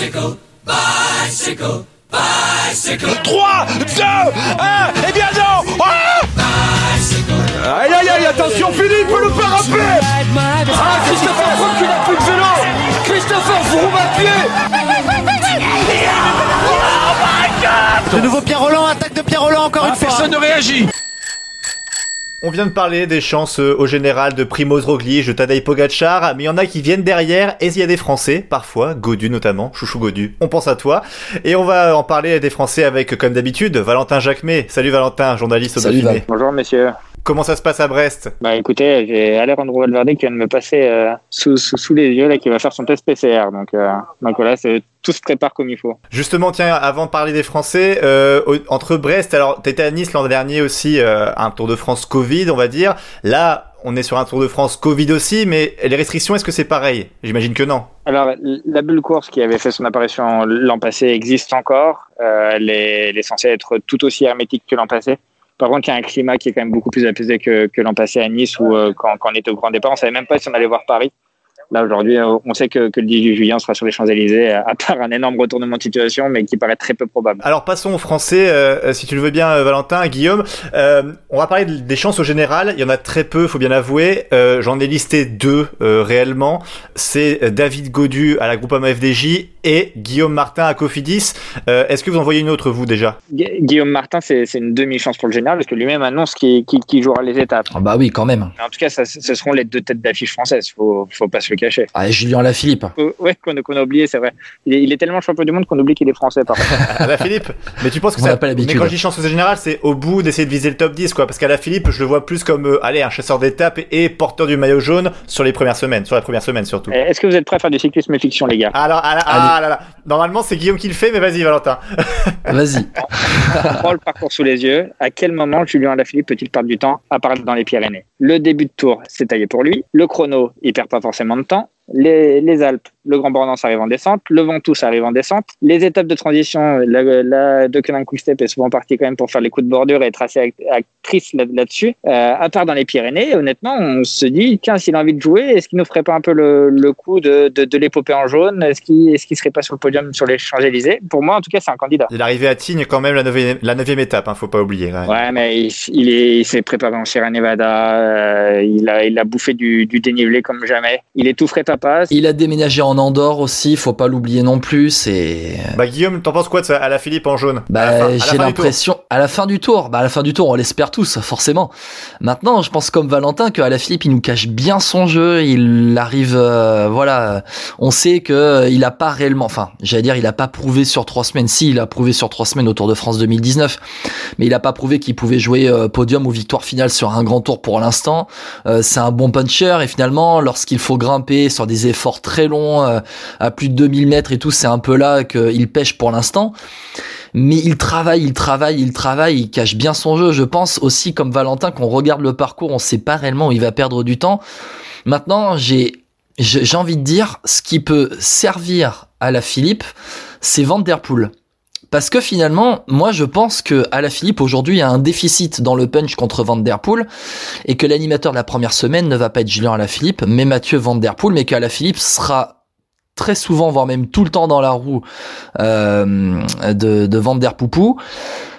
Bicycle, bicycle, bicycle. 3, 2, 1, et bien non Ah Aïe aïe aïe, attention Philippe, le pas rappeler Ah, Christopher Froome qui n'a plus de vélo. Christopher Froome à pied De nouveau Pierre Roland, attaque de Pierre Roland encore une fois. Personne ne réagit On vient de parler des chances euh, au général de Primoz Roglic, de Tadej Pogacar, mais il y en a qui viennent derrière, et il y a des Français, parfois, Godu notamment, Chouchou Godu, on pense à toi. Et on va en parler des Français avec, comme d'habitude, Valentin Jacquemet. Salut Valentin, journaliste au Salut. Bonjour messieurs. Comment ça se passe à Brest? Bah écoutez, j'ai Alejandro Valverde qui vient de me passer euh, sous, sous, sous les yeux là, qui va faire son test PCR. Donc, euh, donc voilà, tout se prépare comme il faut. Justement, tiens, avant de parler des Français, euh, entre Brest, alors t'étais à Nice l'an dernier aussi, euh, un Tour de France Covid, on va dire. Là, on est sur un Tour de France Covid aussi, mais les restrictions, est-ce que c'est pareil? J'imagine que non. Alors la bulle course qui avait fait son apparition l'an passé existe encore. Euh, elle, est, elle est censée être tout aussi hermétique que l'an passé. Par contre, il y a un climat qui est quand même beaucoup plus apaisé que, l'an passé à Nice où euh, quand, on était au grand départ, on savait même pas si on allait voir Paris. Là aujourd'hui, euh, on sait que, le 18 juillet, on sera sur les Champs-Élysées, à part un énorme retournement de situation, mais qui paraît très peu probable. Alors passons aux Français, euh, si tu le veux bien, euh, Valentin, Guillaume. Euh, on va parler de- des chances au général. Il y en a très peu, faut bien l'avouer. Euh, J'en ai listé deux euh, réellement. C'est euh, David Godu à la Groupama FDJ et Guillaume Martin à Cofidis. Euh, Est-ce que vous en voyez une autre vous déjà? Gu- Guillaume Martin, c'est une demi-chance pour le général, parce que lui-même annonce qu'il jouera les étapes. Ah bah oui, quand même. En tout cas, ça, ce seront les deux têtes d'affiche françaises, faut, faut pas se le cacher. Ah, Julien Lafilippe. Euh, Ouais, qu'on a oublié, c'est vrai. Il est, il est tellement champion du monde qu'on oublie qu'il est français, par Philippe Mais tu penses que On ça n'a pas l'habitude. Mais quand je dis chance au général, c'est au bout d'essayer de viser le top 10 quoi parce qu'à la Philippe, je le vois plus comme euh, allez, un chasseur d'étapes et porteur du maillot jaune sur les premières semaines, sur la première semaine surtout. Eh, Est-ce que vous êtes prêts à faire du cyclisme fiction, les gars? Alors, ah là là. Normalement, c'est Guillaume qui le fait, mais vas-y, Valentin. Vas-y. On prend le parcours sous les yeux. À quel moment Julien Alaphilippe peut-il perdre du temps à part dans les Pyrénées? Le début de tour, c'est taillé pour lui. Le chrono, il perd pas forcément de temps. Les, les Alpes, le Grand Bornand arrive en descente. Le Ventoux arrive en descente. Les étapes de transition, la, la de Quick Quickstep est souvent partie quand même pour faire les coups de bordure et être assez act- actrice là- là-dessus. Euh, à part dans les Pyrénées, honnêtement, on se dit, tiens, s'il a envie de jouer, est-ce qu'il nous ferait pas un peu le, le coup de, de, de l'épopée en jaune? Est-ce qu'il serait pas sur le podium sur les Champs-Élysées? Pour moi, en tout cas, c'est un candidat. Il est arrivé à Tignes quand même la neuvième, la neuvième étape, hein, faut pas oublier. Ouais, mais il, il est, il s'est préparé en Sierra Nevada. euh, il a, il a bouffé du, du dénivelé comme jamais. Il est tout frais Il a déménagé en Andorre aussi, faut pas l'oublier non plus. C'est. Bah Guillaume, t'en penses quoi de ça? À la Philippe en jaune Bah, j'ai l'impression, à la fin du tour, bah, à la fin du tour, on l'espère tous, forcément. Maintenant, je pense comme Valentin que Philippe, il nous cache bien son jeu, il arrive, euh, voilà, on sait que euh, il a pas réellement, enfin, j'allais dire, il a pas prouvé sur trois semaines. Si, il a prouvé sur trois semaines au Tour de France 2019, mais il a pas prouvé qu'il pouvait jouer euh, podium ou victoire finale sur un grand tour pour l'instant. Euh, c'est un bon puncher et finalement, lorsqu'il faut grimper sur des efforts très longs, euh, à plus de 2000 mètres et tout, c'est un peu là qu'il pêche pour l'instant mais il travaille, il travaille, il travaille, il cache bien son jeu. Je pense aussi, comme Valentin, qu'on regarde le parcours, on sait pas réellement où il va perdre du temps. Maintenant, j'ai j'ai envie de dire, ce qui peut servir à la Philippe, c'est Van Der Poel. Parce que finalement, moi je pense que à la Philippe aujourd'hui il y a un déficit dans le punch contre Van Der Poel et que l'animateur de la première semaine ne va pas être Julien Alaphilippe, mais Mathieu Van Der Poel, mais qu'Alaphilippe sera très souvent, voire même tout le temps dans la roue euh, de, Van Der Poupou.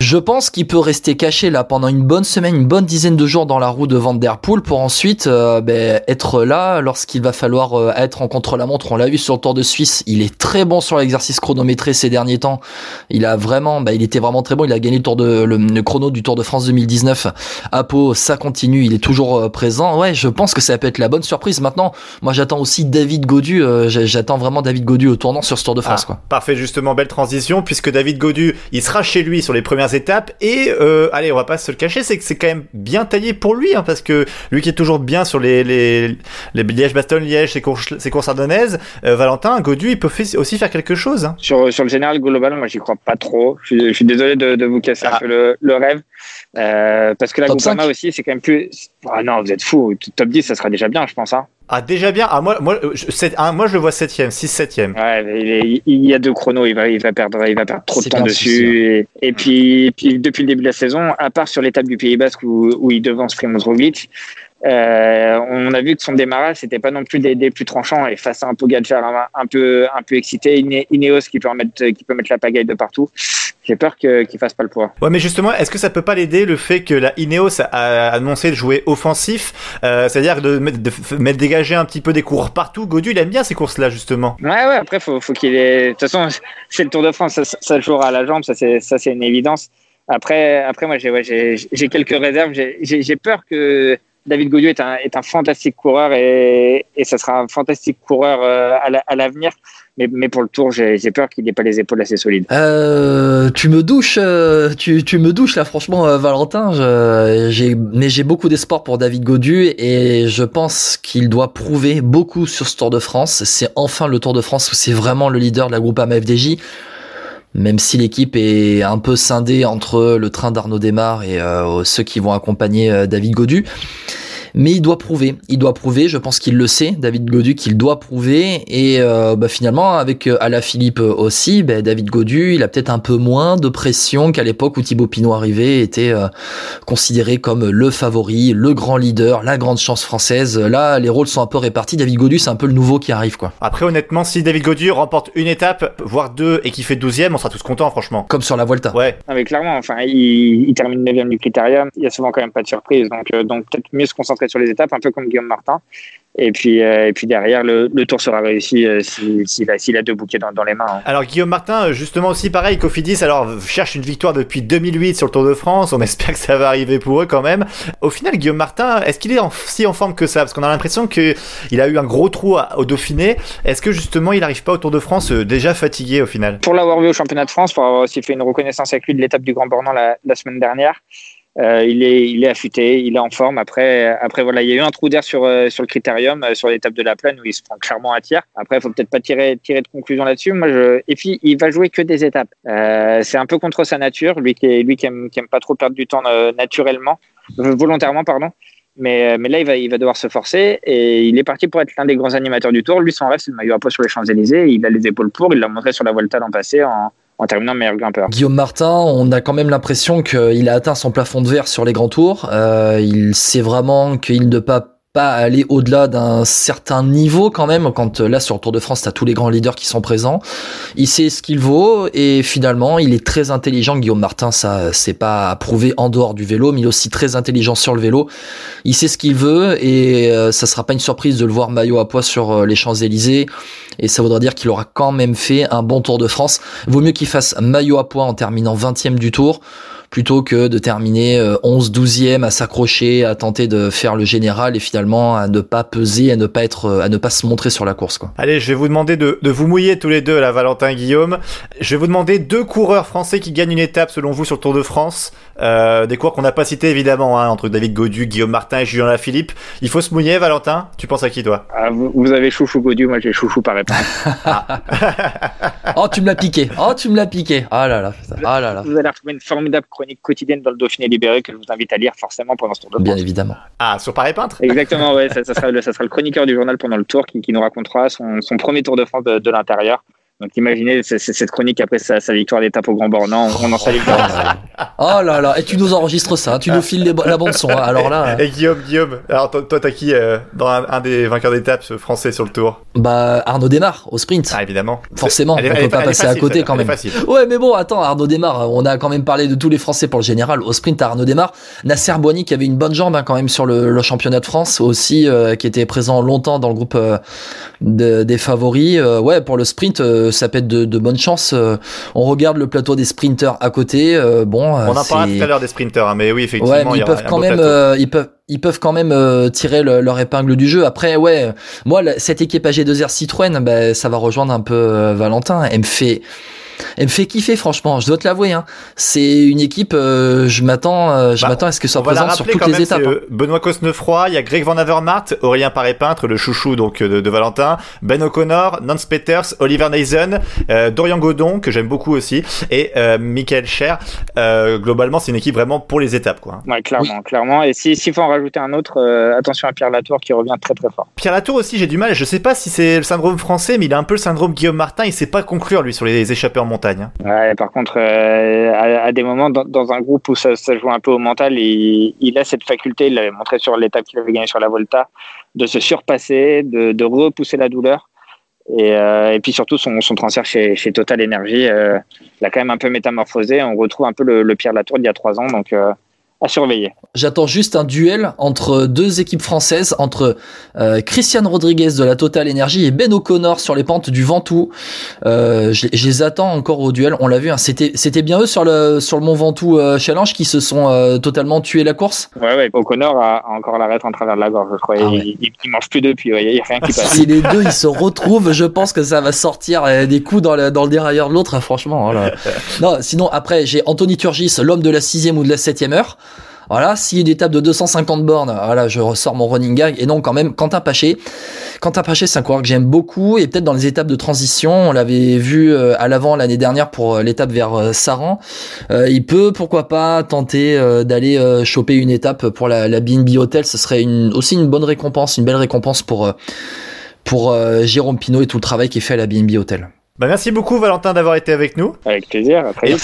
Je pense qu'il peut rester caché là pendant une bonne semaine, une bonne dizaine de jours dans la roue de Van Der Poel pour ensuite euh, ben, être là lorsqu'il va falloir euh, être en contre-la-montre. On l'a vu sur le Tour de Suisse, il est très bon sur l'exercice chronométré ces derniers temps. Il a vraiment, ben, il était vraiment très bon. Il a gagné le tour de le, le chrono du Tour de France 2019 à Pau. Ça continue, il est toujours présent. Ouais, je pense que ça peut être la bonne surprise. Maintenant, moi j'attends aussi David Godu. j'attends vraiment David Godu au tournant sur ce Tour de France. Ah, quoi. Parfait, justement, belle transition, puisque David Godu, il sera chez lui sur les premières étapes, et euh, allez, on va pas se le cacher, c'est que c'est quand même bien taillé pour lui, hein, parce que lui qui est toujours bien sur les les, les Liège-Bastogne-Liège, ses courses, ses courses ardennaises, euh, Valentin, Godu, il peut aussi faire quelque chose. Hein. Sur, sur le général global, moi, j'y crois pas trop. Je suis, je suis désolé de, de vous casser un Ah. peu le, le rêve. Euh, parce que la Top Groupama 5. aussi, c'est quand même plus. Ah non, vous êtes fous. Top 10, ça sera déjà bien, je pense. Hein. Ah, déjà bien, ah, moi, moi, je, sept- ah, moi je le vois 7ème, 6-7ème. Ouais, mais il, est- il y a deux chronos, il va, il va perdre, il va perdre trop de temps dessus. Et, et puis, puis, depuis le début de la saison, à part sur l'étape du Pays Basque où, où il devance Primoz Roglic, Euh, on a vu que son démarrage, c'était pas non plus des, des, plus tranchants et face à un Pogacar un, un peu un peu excité, Ineos qui peut mettre qui peut mettre la pagaille de partout. J'ai peur qu'il qu fasse pas le poids. Ouais, mais justement, est-ce que ça peut pas l'aider le fait que la Ineos a annoncé de jouer offensif, euh, c'est-à-dire de, de, de, mettre dégager un petit peu des coureurs partout? Godu, il aime bien ces courses-là justement. Ouais, ouais. Après, faut faut qu'il ait. De toute façon, c'est le Tour de France, ça, ça jouera à la jambe, ça c'est ça c'est une évidence. Après, après moi, j'ai ouais, j'ai quelques réserves. J'ai peur que David Godieu est un, est un fantastique coureur et, et ça sera un fantastique coureur euh, à l'avenir. Mais, mais, pour le tour, j'ai peur qu'il n'ait pas les épaules assez solides. Euh, tu me douches, euh, tu, tu, me douches là, franchement, euh, Valentin. Je, mais j'ai beaucoup d'espoir pour David Godu et je pense qu'il doit prouver beaucoup sur ce Tour de France. C'est enfin le Tour de France où c'est vraiment le leader de la groupe AMFDJ même si l'équipe est un peu scindée entre le train d'Arnaud Desmar et euh, ceux qui vont accompagner euh, David Godu mais il doit prouver. Il doit prouver. Je pense qu'il le sait, David Godu, qu'il doit prouver. Et euh, bah, finalement, avec euh, Philippe aussi, bah, David Godu, il a peut-être un peu moins de pression qu'à l'époque où Thibaut Pinot arrivait, était euh, considéré comme le favori, le grand leader, la grande chance française. Là, les rôles sont un peu répartis. David Godu, c'est un peu le nouveau qui arrive, quoi. Après, honnêtement, si David Godu remporte une étape, voire deux, et qu'il fait 12 on sera tous contents, franchement. Comme sur la Volta. Ouais. Ah, mais clairement, enfin, il, il termine 9 du critérium. Il y a souvent quand même pas de surprise. Donc, euh, donc peut-être mieux se concentrer sur les étapes, un peu comme Guillaume Martin. Et puis, euh, et puis derrière, le, le, tour sera réussi euh, s'il si, si, a deux bouquets dans, dans les mains. Hein. Alors Guillaume Martin, euh, justement aussi pareil, Cofidis, alors cherche une victoire depuis 2008 sur le Tour de France. On espère que ça va arriver pour eux quand même. Au final, Guillaume Martin, est-ce qu'il est en, si en forme que ça? Parce qu'on a l'impression qu'il a eu un gros trou à, au Dauphiné. Est-ce que justement, il n'arrive pas au Tour de France euh, déjà fatigué au final? Pour l'avoir vu au championnat de France, pour avoir aussi fait une reconnaissance avec lui de l'étape du Grand Bornand la, la semaine dernière. Euh, il est il affûté, il est en forme. Après après voilà, il y a eu un trou d'air sur euh, sur le critérium euh, sur l'étape de la plaine où il se prend clairement à tir. Après, il faut peut-être pas tirer tirer de conclusion là-dessus. Moi je et puis il va jouer que des étapes. C'est un peu contre sa nature, lui qui est, pas trop perdre du temps naturellement, volontairement pardon. Mais, mais là, il va, il va devoir se forcer et il est parti pour être l'un des grands animateurs du tour. Lui, son rêve, c'est le maillot à poids sur les Champs-Élysées. Il a les épaules pour. Il l'a montré sur la Volta l'an passé en, en terminant meilleur grimpeur. Guillaume Martin, on a quand même l'impression qu'il a atteint son plafond de verre sur les grands tours. Euh, il sait vraiment qu'il ne peut pas pas aller au-delà d'un certain niveau quand même. Quand là sur le Tour de France t'as tous les grands leaders qui sont présents. Il sait ce qu'il vaut et finalement il est très intelligent. Guillaume Martin ça c'est pas à prouver en dehors du vélo mais il est aussi très intelligent sur le vélo. Il sait ce qu'il veut et euh, ça sera pas une surprise de le voir maillot à poids sur euh, les Champs-Élysées. Et ça voudra dire qu'il aura quand même fait un bon Tour de France. Vaut mieux qu'il fasse maillot à poids en terminant 20e du Tour plutôt que de terminer 11 12e à s'accrocher à tenter de faire le général et finalement à ne pas peser à ne pas être à ne pas se montrer sur la course quoi. Allez, je vais vous demander de, de vous mouiller tous les deux là Valentin et Guillaume. Je vais vous demander deux coureurs français qui gagnent une étape selon vous sur le Tour de France. Euh, des coureurs qu'on n'a pas cités évidemment hein, entre David Godu, Guillaume Martin et Julien Lafilippe. Il faut se mouiller Valentin, tu penses à qui toi? Ah, vous, vous, avez chouchou Godu, moi j'ai chouchou par réponse. ah. oh, tu me l'as piqué. Oh, tu me l'as piqué. Ah là là. Ah là là. Vous allez retrouver une formidable chronique quotidienne dans le Dauphiné libéré que je vous invite à lire forcément pendant ce tour de France. Bien évidemment. Ah, sur Paris Peintre Exactement, ouais, ça, ça, sera le, ça, sera le, chroniqueur du journal pendant le tour qui, qui nous racontera son, son, premier Tour de France de, de l'intérieur. Donc imaginez cette chronique après sa, sa victoire d'étape au Grand Bornand, on en salue le Oh là là, et tu nous enregistres ça, tu nous files les, la bande son. Hein. Alors là. Et Guillaume, Guillaume, alors toi t'as qui euh, dans un, un, des vainqueurs d'étape français sur le Tour? Bah Arnaud Démarre au sprint. Ah évidemment. Forcément, est, on elle peut pas passer facile, à côté quand même. Ouais, mais bon, attends, Arnaud Démarre, on a quand même parlé de tous les Français pour le général. Au sprint, Arnaud Démarre, Nasser Boigny qui avait une bonne jambe hein, quand même sur le, le, championnat de France aussi, euh, qui était présent longtemps dans le groupe euh, de, des favoris. Euh, ouais, pour le sprint, ça peut être de, de bonne chance. on regarde le plateau des sprinters à côté. bon, on en parlera tout à l'heure des sprinters, hein, mais oui, effectivement, ouais, mais ils peuvent quand même, euh, ils peuvent, ils peuvent quand même euh, tirer le, leur épingle du jeu. Après, ouais, moi, cette équipe AG2R Citroën, bah, ça va rejoindre un peu euh, Valentin. Elle me fait, elle me fait kiffer franchement je dois te l'avouer hein. c'est une équipe euh, je m'attends euh, je bah, m'attends à ce que ça soit présent sur toutes les même, étapes hein. Benoît Cosnefroy il y a Greg Van Avermaet Aurélien Paré-Peintre le chouchou donc de, de, Valentin Ben O'Connor Nance Peters Oliver Neisen euh, Dorian Godon que j'aime beaucoup aussi et euh, Michael Scher globalement c'est une équipe vraiment pour les étapes quoi ouais clairement oui. clairement et s'il si faut en rajouter un autre attention à Pierre Latour qui revient très très fort Pierre Latour aussi j'ai du mal je sais pas si c'est le syndrome français mais il a un peu le syndrome Guillaume Martin il sait pas conclure lui sur les échappeurs montagne. Hein. Par contre, euh, à, des moments, dans, un groupe où ça, joue un peu au mental, il, a cette faculté, il l'avait montré sur l'étape qu'il avait gagné sur la Volta, de se surpasser, de, repousser la douleur. Et, euh, puis surtout, son, son transfert chez, chez Total Energy euh, l'a quand même un peu métamorphosé. On retrouve un peu le, le Pierre Latour d'il y a trois ans. Donc, euh, à surveiller. J'attends juste un duel entre deux équipes françaises, entre euh, Christian Rodriguez de la Total Energy et Ben O'Connor sur les pentes du Ventoux. Euh, je, les attends encore au duel. On l'a vu, hein, c'était c'était bien eux sur le sur le Mont Ventoux euh, Challenge qui se sont euh, totalement tués la course. Ouais ouais. O'Connor a, encore l'arrêt en travers de la gorge, je crois. Ah il, il, mange plus depuis. Il y a rien qui passe. si les deux ils se retrouvent, je pense que ça va sortir euh, des coups dans le dans le dérailleur de l'autre. Hein, franchement. Voilà. non, sinon après j'ai Anthony Turgis, l'homme de la sixième ou de la septième heure. Voilà, s'il y a une étape de 250 bornes, voilà, je ressors mon running gag. Et non, quand même, Quentin Paché. Quentin Paché, c'est un coureur que j'aime beaucoup. Et peut-être dans les étapes de transition, on l'avait vu euh, à l'avant l'année dernière pour euh, l'étape vers euh, Saran. il peut, pourquoi pas, tenter d'aller choper une étape pour la, la BNB Hotel. Ce serait aussi une bonne récompense, une belle récompense pour, pour Jérôme Pinot et tout le travail qui est fait à la BNB Hotel. Bah merci beaucoup Valentin d'avoir été avec nous. Avec plaisir. et,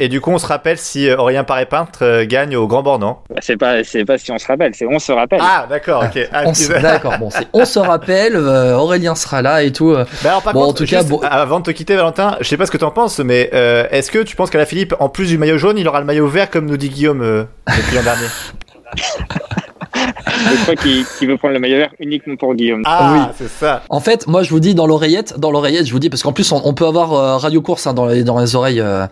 et, du coup on se rappelle si euh, Aurélien Paré peintre euh, gagne au Grand Bornand. Bah, c'est pas c'est pas si on se rappelle, c'est on se rappelle. Ah d'accord ok. Ah, d'accord bon c'est on se rappelle euh, Aurélien sera là et tout. Bah, alors, par bon, contre, en tout cas avant de te quitter Valentin, je sais pas ce que tu en penses mais est-ce que tu penses qu'à la Philippe en plus du maillot jaune il aura le maillot vert comme nous dit Guillaume depuis l'an dernier? je crois qu'il veut prendre le maillot vert uniquement pour Guillaume. Ah oui, c'est ça. En fait, moi je vous dis dans l'oreillette, dans l'oreillette, je vous dis parce qu'en plus on, peut avoir euh, radio course hein, dans, les, dans les oreilles euh,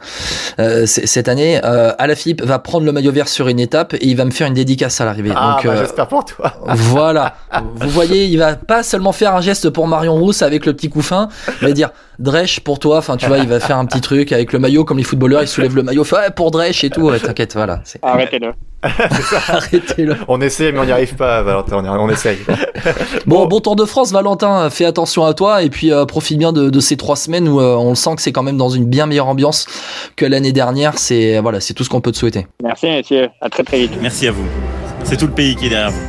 euh, cette année. Euh, Alaphilippe va prendre le maillot vert sur une étape et il va me faire une dédicace à l'arrivée. Ah, bah, j'espère pour toi. voilà. vous voyez, il va pas seulement faire un geste pour Marion Rousse avec le petit couffin, il va dire Dresch pour toi. Enfin, tu vois, il va faire un petit truc avec le maillot comme les footballeurs, il soulève le maillot, fait pour Dresch et tout. T'inquiète, voilà. Arrêtez-le. Arrêtez-le. On essaie, mais on n'y arrive pas, Valentin. On, essaye. bon, bon, Tour de France, Valentin. Fais attention à toi et puis euh, profite bien de, ces trois semaines où euh, on sent que c'est quand même dans une bien meilleure ambiance que l'année dernière. C'est voilà, c'est tout ce qu'on peut te souhaiter. Merci, monsieur. À très très vite. Merci à vous. C'est tout le pays qui est derrière vous.